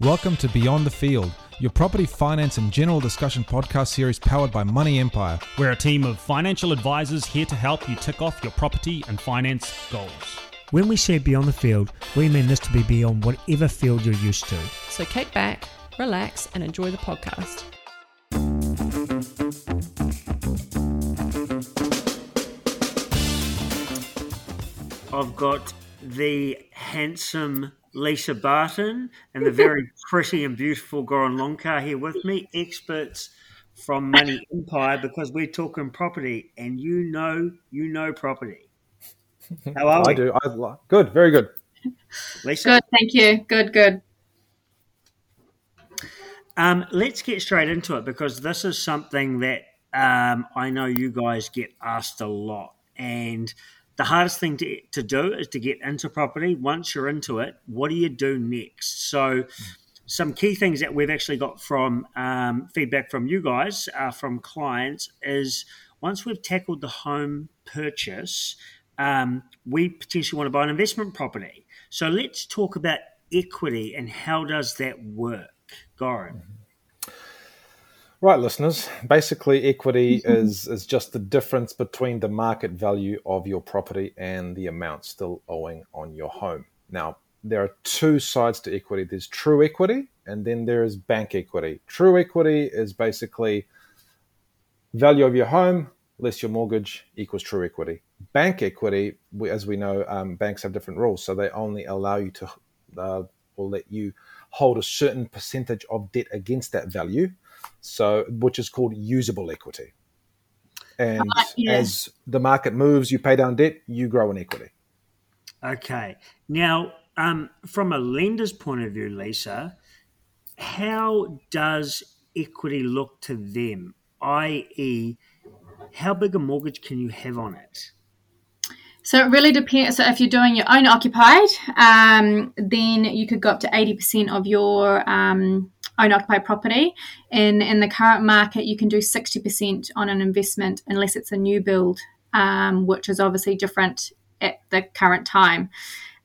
Welcome to Beyond the Field, your property finance and general discussion podcast series powered by Money Empire. We're a team of financial advisors here to help you tick off your property and finance goals. When we say beyond the field, we mean this to be beyond whatever field you're used to. So kick back, relax, and enjoy the podcast. I've got the handsome Lisa Barton and the very pretty and beautiful Goran Longcar here with me, experts from Money Empire, because we're talking property, and you know, you know property. How are I we? do. I good. Very good. Lisa? Good, thank you. Good, good. Um, let's get straight into it because this is something that um, I know you guys get asked a lot. And the hardest thing to, to do is to get into property. Once you're into it, what do you do next? So, some key things that we've actually got from um, feedback from you guys, uh, from clients, is once we've tackled the home purchase, um, we potentially want to buy an investment property. So, let's talk about equity and how does that work, Goran? Right, listeners. Basically, equity is is just the difference between the market value of your property and the amount still owing on your home. Now, there are two sides to equity. There's true equity, and then there is bank equity. True equity is basically value of your home less your mortgage equals true equity. Bank equity, we, as we know, um, banks have different rules, so they only allow you to uh, will let you hold a certain percentage of debt against that value, so which is called usable equity. And Uh, yeah. as the market moves, you pay down debt, you grow in equity. Okay. Now, um, from a lender's point of view, Lisa, how does equity look to them? I.e., how big a mortgage can you have on it? So it really depends. So if you're doing your own occupied, um, then you could go up to 80% of your um, own occupied property. In in the current market, you can do 60% on an investment unless it's a new build, um, which is obviously different at the current time.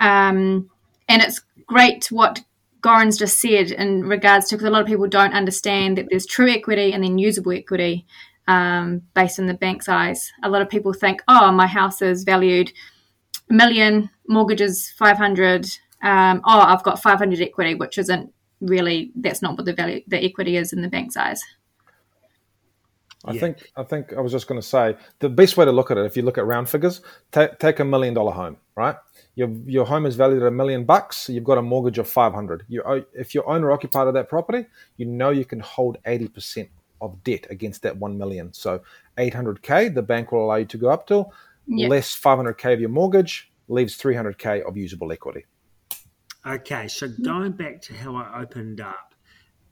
Um, and it's great what Goran's just said in regards to because a lot of people don't understand that there's true equity and then usable equity um, based on the bank's eyes. A lot of people think, oh, my house is valued a million, mortgages 500. Um, oh, I've got 500 equity, which isn't really, that's not what the value, the equity is in the bank's eyes. I Yeah. think I think I was just going to say the best way to look at it, if you look at round figures, ta- take a million dollar home, right? Your your home is valued at a million bucks. You've got a mortgage of five hundred. You owe- if you're owner occupied of that property, you know you can hold eighty percent of debt against that one million. So eight hundred k, the bank will allow you to go up till Yeah. less five hundred k of your mortgage leaves three hundred k of usable equity. Okay, so going back to how I opened up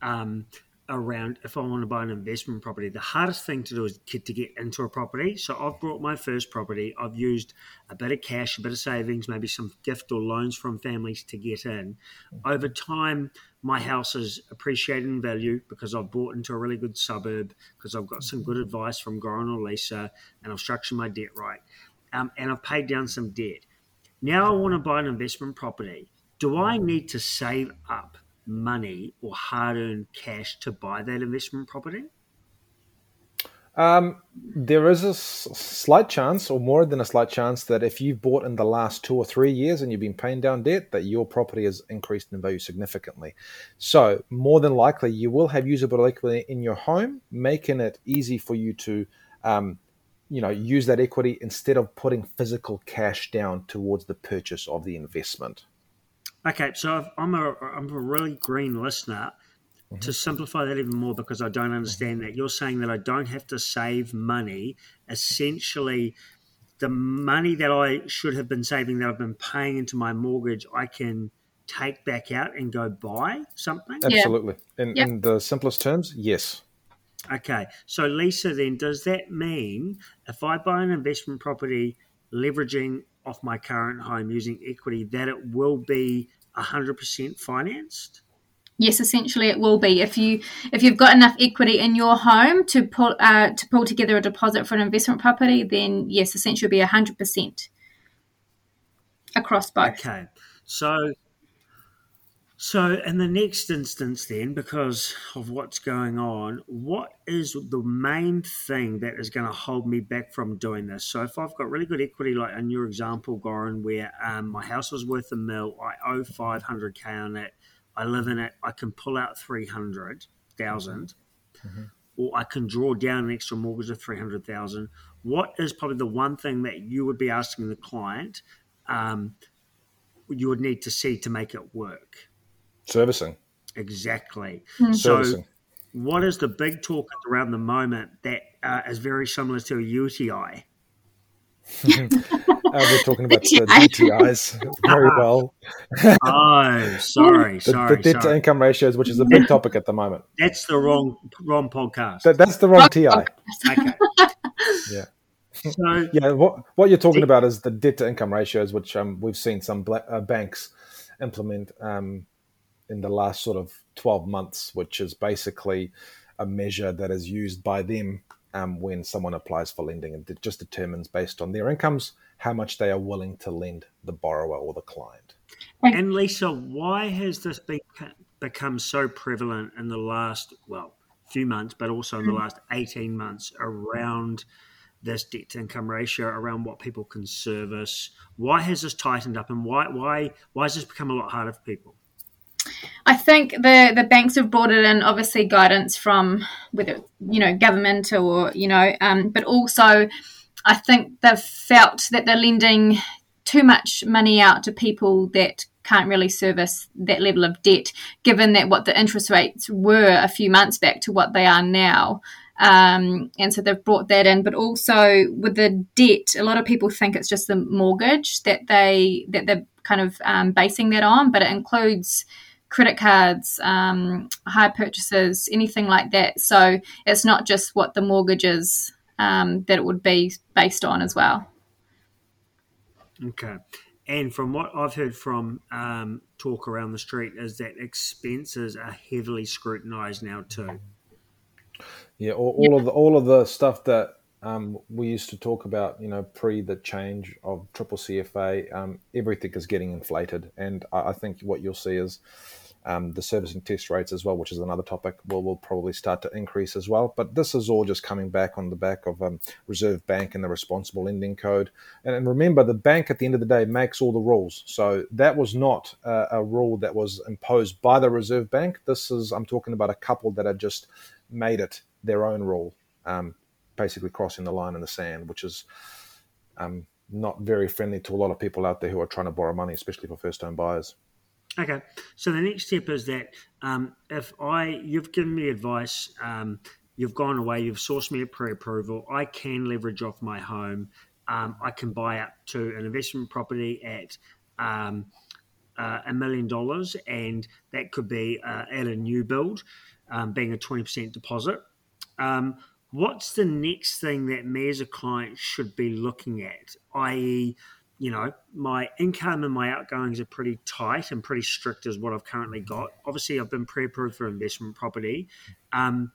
um, around if I want to buy an investment property, the hardest thing to do is get to get into a property. So I've brought my first property. I've used a bit of cash, a bit of savings, maybe some gift or loans from families to get in. Over time, my house has appreciated in value because I've bought into a really good suburb, because I've got some good advice from Goran or Lisa, and I've structured my debt right. Um, and I've paid down some debt. Now I want to buy an investment property. Do I need to save up money or hard earned cash to buy that investment property? Um, there is a s- slight chance, or more than a slight chance, that if you've bought in the last two or three years and you've been paying down debt, that your property has increased in value significantly. So, more than likely, you will have usable equity in your home, making it easy for you to, um, you know, use that equity instead of putting physical cash down towards the purchase of the investment. Okay, so I'm a I'm a really green listener. Mm-hmm. To simplify that even more, because I don't understand that, you're saying that I don't have to save money. Essentially, the money that I should have been saving that I've been paying into my mortgage, I can take back out and go buy something. Absolutely. In, Yep. in the simplest terms, yes. Okay, so Lisa, then does that mean if I buy an investment property leveraging off my current home using equity, that it will be 100% financed? Yes, essentially it will be if you if you've got enough equity in your home to pull uh, to pull together a deposit for an investment property, then yes, essentially it'll be hundred percent across both. Okay, so So, in the next instance, then, because of what's going on, what is the main thing that is going to hold me back from doing this? So, if I've got really good equity, like in your example, Goran, where um, my house was worth a mil, I owe 500k on it, I live in it, I can pull out 300,000, mm-hmm. or I can draw down an extra mortgage of 300,000. What is probably the one thing that you would be asking the client um, you would need to see to make it work? Servicing. Exactly. Mm. So, Servicing. what is the big talk around the moment that uh, is very similar to a UTI? uh, we're talking about the DTIs very well. oh, sorry, the, sorry. The debt sorry. to income ratios, which is a big topic at the moment. That's the wrong wrong podcast. That, that's the wrong TI. Okay. yeah. So yeah, what what you're talking about is the debt to income ratios, which um, we've seen some black, uh, banks implement um, in the last sort of 12 months, which is basically a measure that is used by them um, when someone applies for lending. And it just determines based on their incomes how much they are willing to lend the borrower or the client. And Lisa, why has this become so prevalent in the last, well, few months, but also in the last 18 months around this debt to income ratio, around what people can service? Why has this tightened up and why, why, why has this become a lot harder for people? I think the the banks have brought it in, obviously guidance from whether you know government or you know, um, but also I think they've felt that they're lending too much money out to people that can't really service that level of debt, given that what the interest rates were a few months back to what they are now. Um, and so they've brought that in, but also with the debt, a lot of people think it's just the mortgage that they that they're kind of um, basing that on, but it includes credit cards, um, hire purchases, anything like that. So it's not just what the mortgage is um, that it would be based on as well. Okay. And from what I've heard from um, talk around the street, is that expenses are heavily scrutinised now too. Yeah, all, all of the all of the stuff that um, we used to talk about, you know, pre the change of triple CFA, um, everything is getting inflated, and I, I think what you'll see is um, the servicing test rates as well, which is another topic, will will probably start to increase as well. But this is all just coming back on the back of um, Reserve Bank and the Responsible Lending Code. And, and, remember, the bank at the end of the day makes all the rules. So that was not uh, a rule that was imposed by the Reserve Bank. This is I'm talking about a couple that had just made it their own rule, um, basically crossing the line in the sand, which is um, not very friendly to a lot of people out there who are trying to borrow money, especially for first home buyers. Okay, so the next step is that um, if I you've given me advice, um, you've gone away, you've sourced me a pre-approval, I can leverage off my home. Um, I can buy up to an investment property at um, uh, a million dollars, and that could be uh, at a new build, um, being a twenty percent deposit. Um, what's the next thing that me as a client should be looking at, i.e., you know, my income and my outgoings are pretty tight and pretty strict as what I've currently got. Obviously, I've been pre-approved for investment property, um,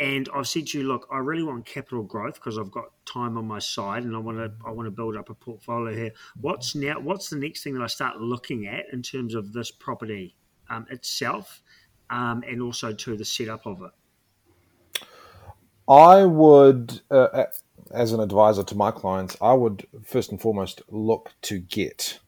and I've said to you, look, I really want capital growth because I've got time on my side and I want to I want to build up a portfolio here. What's now? What's the next thing that I start looking at in terms of this property um, itself, um, and also to the setup of it? I would. Uh, as an advisor to my clients, I would first and foremost look to get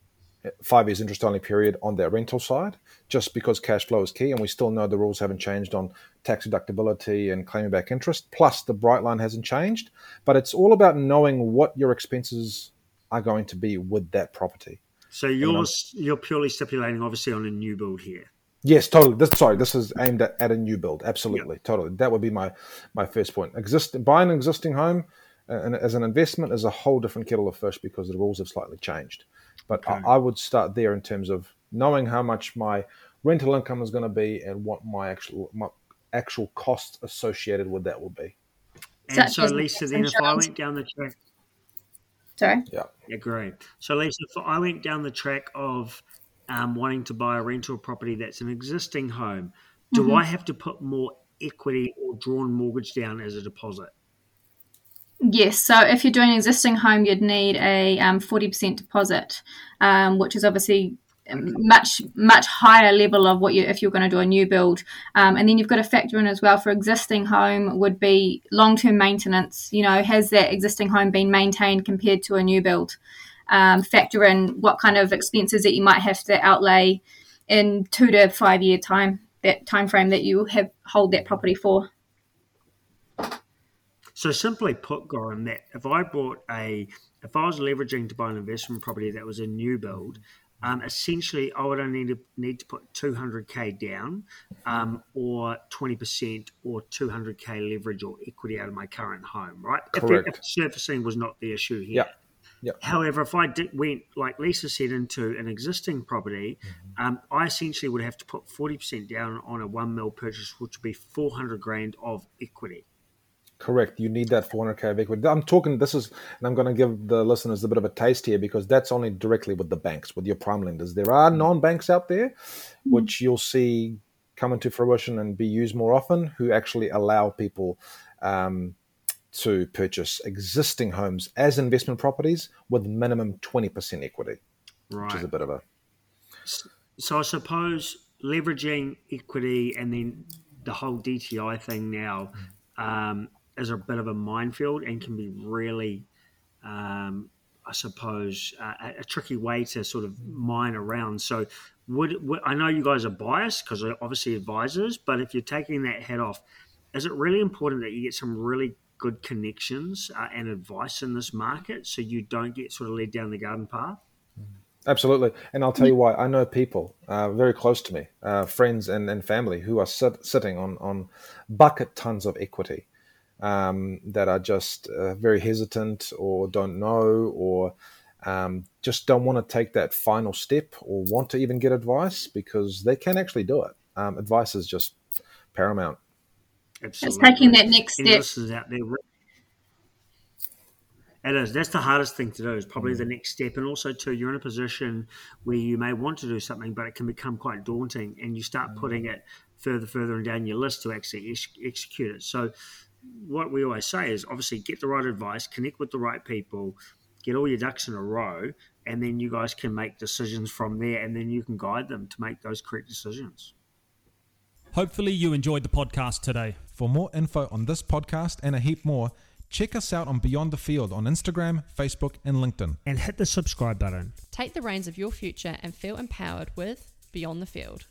five years interest only period on their rental side, just because cash flow is key, and we still know the rules haven't changed on tax deductibility and claiming back interest. Plus, the bright line hasn't changed, but it's all about knowing what your expenses are going to be with that property. So you're you're purely stipulating, obviously, on a new build here. Yes, totally. This, sorry, this is aimed at, at a new build. Absolutely, yep. totally. That would be my my first point. Exist buying an existing home uh, and as an investment is a whole different kettle of fish because the rules have slightly changed. But okay. I, I, would start there in terms of knowing how much my rental income is going to be and what my actual my actual costs associated with that will be. And so, Lisa, then if I went down the track, sorry, yeah, yeah, great. So, Lisa, if I went down the track of um, wanting to buy a rental property that's an existing home, do mm-hmm. I have to put more equity or drawn mortgage down as a deposit? Yes, so if you're doing an existing home, you'd need a um, 40% deposit, um, which is obviously much much higher level of what you if you're going to do a new build um, and then you've got to factor in as well for existing home would be long-term maintenance you know has that existing home been maintained compared to a new build um, factor in what kind of expenses that you might have to outlay in two to five year time that time frame that you have hold that property for so simply put Goran that if I bought a if I was leveraging to buy an investment property that was a new build um, essentially, I would only need to, need to put 200k down, um, or 20% or 200k leverage or equity out of my current home, right? Correct. If, if servicing was not the issue here. Yeah. Yep. However, if I did, went, like Lisa said, into an existing property, Mm-hmm. um, I essentially would have to put 40% down on a one mil purchase, which would be 400 grand of equity. Correct. You need that 400k of equity. I'm talking. This is, and I'm going to give the listeners a bit of a taste here because that's only directly with the banks, with your prime lenders. There are non-banks out there, which you'll see come into fruition and be used more often, who actually allow people um, to purchase existing homes as investment properties with minimum 20% equity, Right. which is a bit of a So I suppose leveraging equity and then the whole DTI thing now um, is a bit of a minefield and can be really, um, I suppose, uh, a, tricky way to sort of mine around. So would, would I know you guys are biased because obviously advisors, but if you're taking that head off, is it really important that you get some really good connections uh, and advice in this market so you don't get sort of led down the garden path? Absolutely. And I'll tell you why. I know people uh, very close to me, uh, friends and, and family, who are sit, sitting on, on bucket tons of equity um, that are just uh, very hesitant or don't know or um, just don't want to take that final step or want to even get advice because they can actually do it. Um, advice is just paramount. It's taking that next step listeners out there. It is. That's the hardest thing to do. Is probably the mm. next step, and also too, you're in a position where you may want to do something, but it can become quite daunting, and you start mm. putting it further, further and down your list to actually ex- execute it. So, what we always say is, obviously, get the right advice, connect with the right people, get all your ducks in a row, and then you guys can make decisions from there, and then you can guide them to make those correct decisions. Hopefully, you enjoyed the podcast today. For more info on this podcast and a heap more, check us out on Beyond the Field on Instagram, Facebook, and LinkedIn. And hit the subscribe button. Take the reins of your future and feel empowered with Beyond the Field.